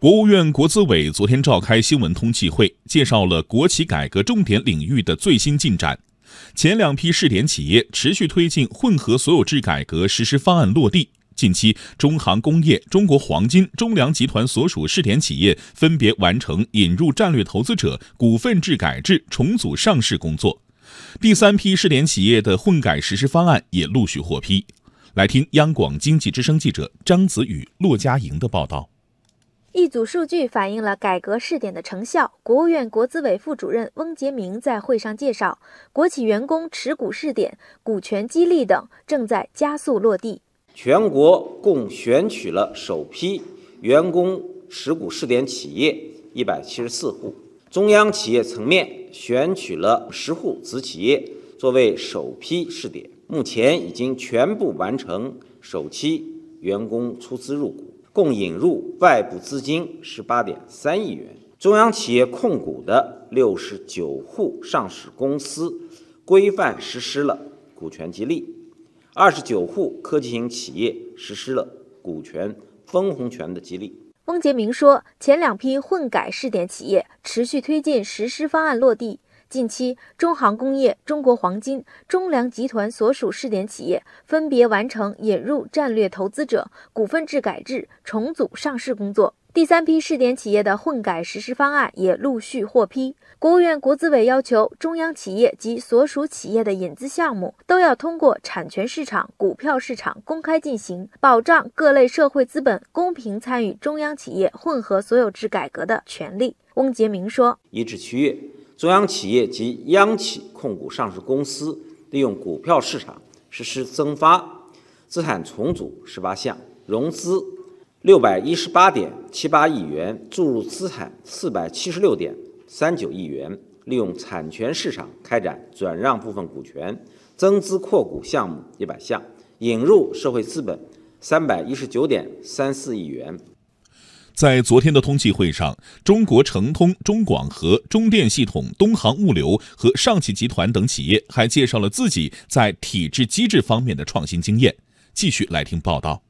国务院国资委昨天召开新闻通气会，介绍了国企改革重点领域的最新进展。前两批试点企业持续推进混合所有制改革实施方案落地。近期，中航工业、中国黄金、中粮集团所属试点企业分别完成引入战略投资者股份制改制重组上市工作。第三批试点企业的混改实施方案也陆续获批。来听央广经济之声记者张子宇、骆佳莹的报道。一组数据反映了改革试点的成效。国务院国资委副主任翁杰明在会上介绍，国企员工持股试点、股权激励等正在加速落地。全国共选取了首批员工持股试点企业一百七十四户，中央企业层面选取了十户子企业作为首批试点，目前已经全部完成首期员工出资入股。共引入外部资金十八点三亿元，中央企业控股的六十九户上市公司规范实施了股权激励，二十九户科技型企业实施了股权分红权的激励。翁杰明说，前两批混改试点企业持续推进实施方案落地。近期，中航工业、中国黄金、中粮集团所属试点企业分别完成引入战略投资者股份制改制重组上市工作。第三批试点企业的混改实施方案也陆续获批。国务院国资委要求，中央企业及所属企业的引资项目都要通过产权市场、股票市场公开进行，保障各类社会资本公平参与中央企业混合所有制改革的权利。翁杰明说：“一至七月。”中央企业及央企控股上市公司利用股票市场实施增发、资产重组十八项，融资六百一十八点七八亿元，注入资产四百七十六点三九亿元，利用产权市场开展转让部分股权、增资扩股项目一百项，引入社会资本三百一十九点三四亿元。在昨天的通气会上，中国诚通、中广核、中电系统、东航物流和上汽集团等企业还介绍了自己在体制机制方面的创新经验。继续来听报道。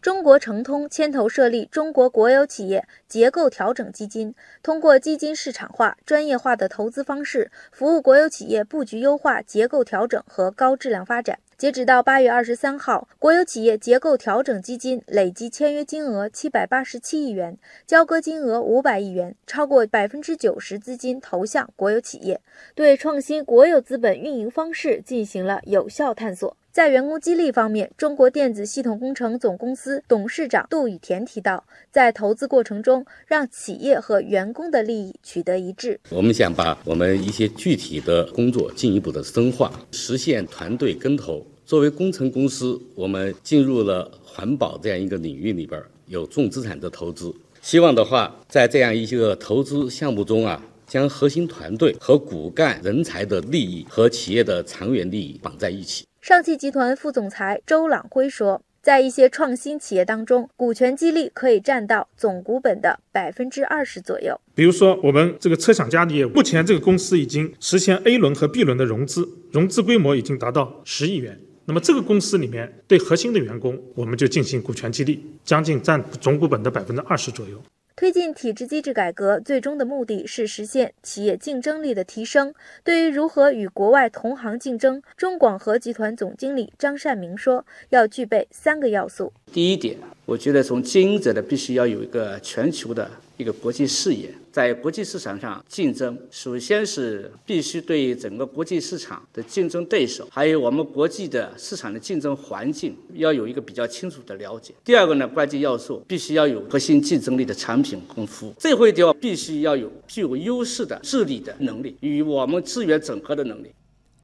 中国诚通牵头设立中国国有企业结构调整基金，通过基金市场化、专业化的投资方式，服务国有企业布局优化、结构调整和高质量发展。截止到八月二十三号，国有企业结构调整基金累计签约金额七百八十七亿元，交割金额五百亿元，超过百分之九十资金投向国有企业，对创新国有资本运营方式进行了有效探索。在员工激励方面，中国电子系统工程总公司董事长杜宇田提到，在投资过程中，让企业和员工的利益取得一致。我们想把我们一些具体的工作进一步的深化，实现团队跟投。作为工程公司，我们进入了环保这样一个领域里边，有重资产的投资。希望的话，在这样一个投资项目中啊，将核心团队和骨干人才的利益和企业的长远利益绑在一起。上汽集团副总裁周朗辉说，在一些创新企业当中，股权激励可以占到总股本的百分之二十左右。比如说，我们这个车享家的业务，目前这个公司已经实现 A 轮和 B 轮的融资，融资规模已经达到十亿元。那么这个公司里面，对核心的员工，我们就进行股权激励，将近占总股本的百分之二十左右。推进体制机制改革，最终的目的是实现企业竞争力的提升。对于如何与国外同行竞争，中广核集团总经理张善明说，要具备三个要素。第一点，我觉得从经营者的必须要有一个全球的一个国际视野。在国际市场上竞争，首先是必须对整个国际市场的竞争对手，还有我们国际的市场的竞争环境，要有一个比较清楚的了解。第二个呢，关键要素必须要有核心竞争力的产品跟服务。最后一条，必须要有具有优势的治理的能力与我们资源整合的能力。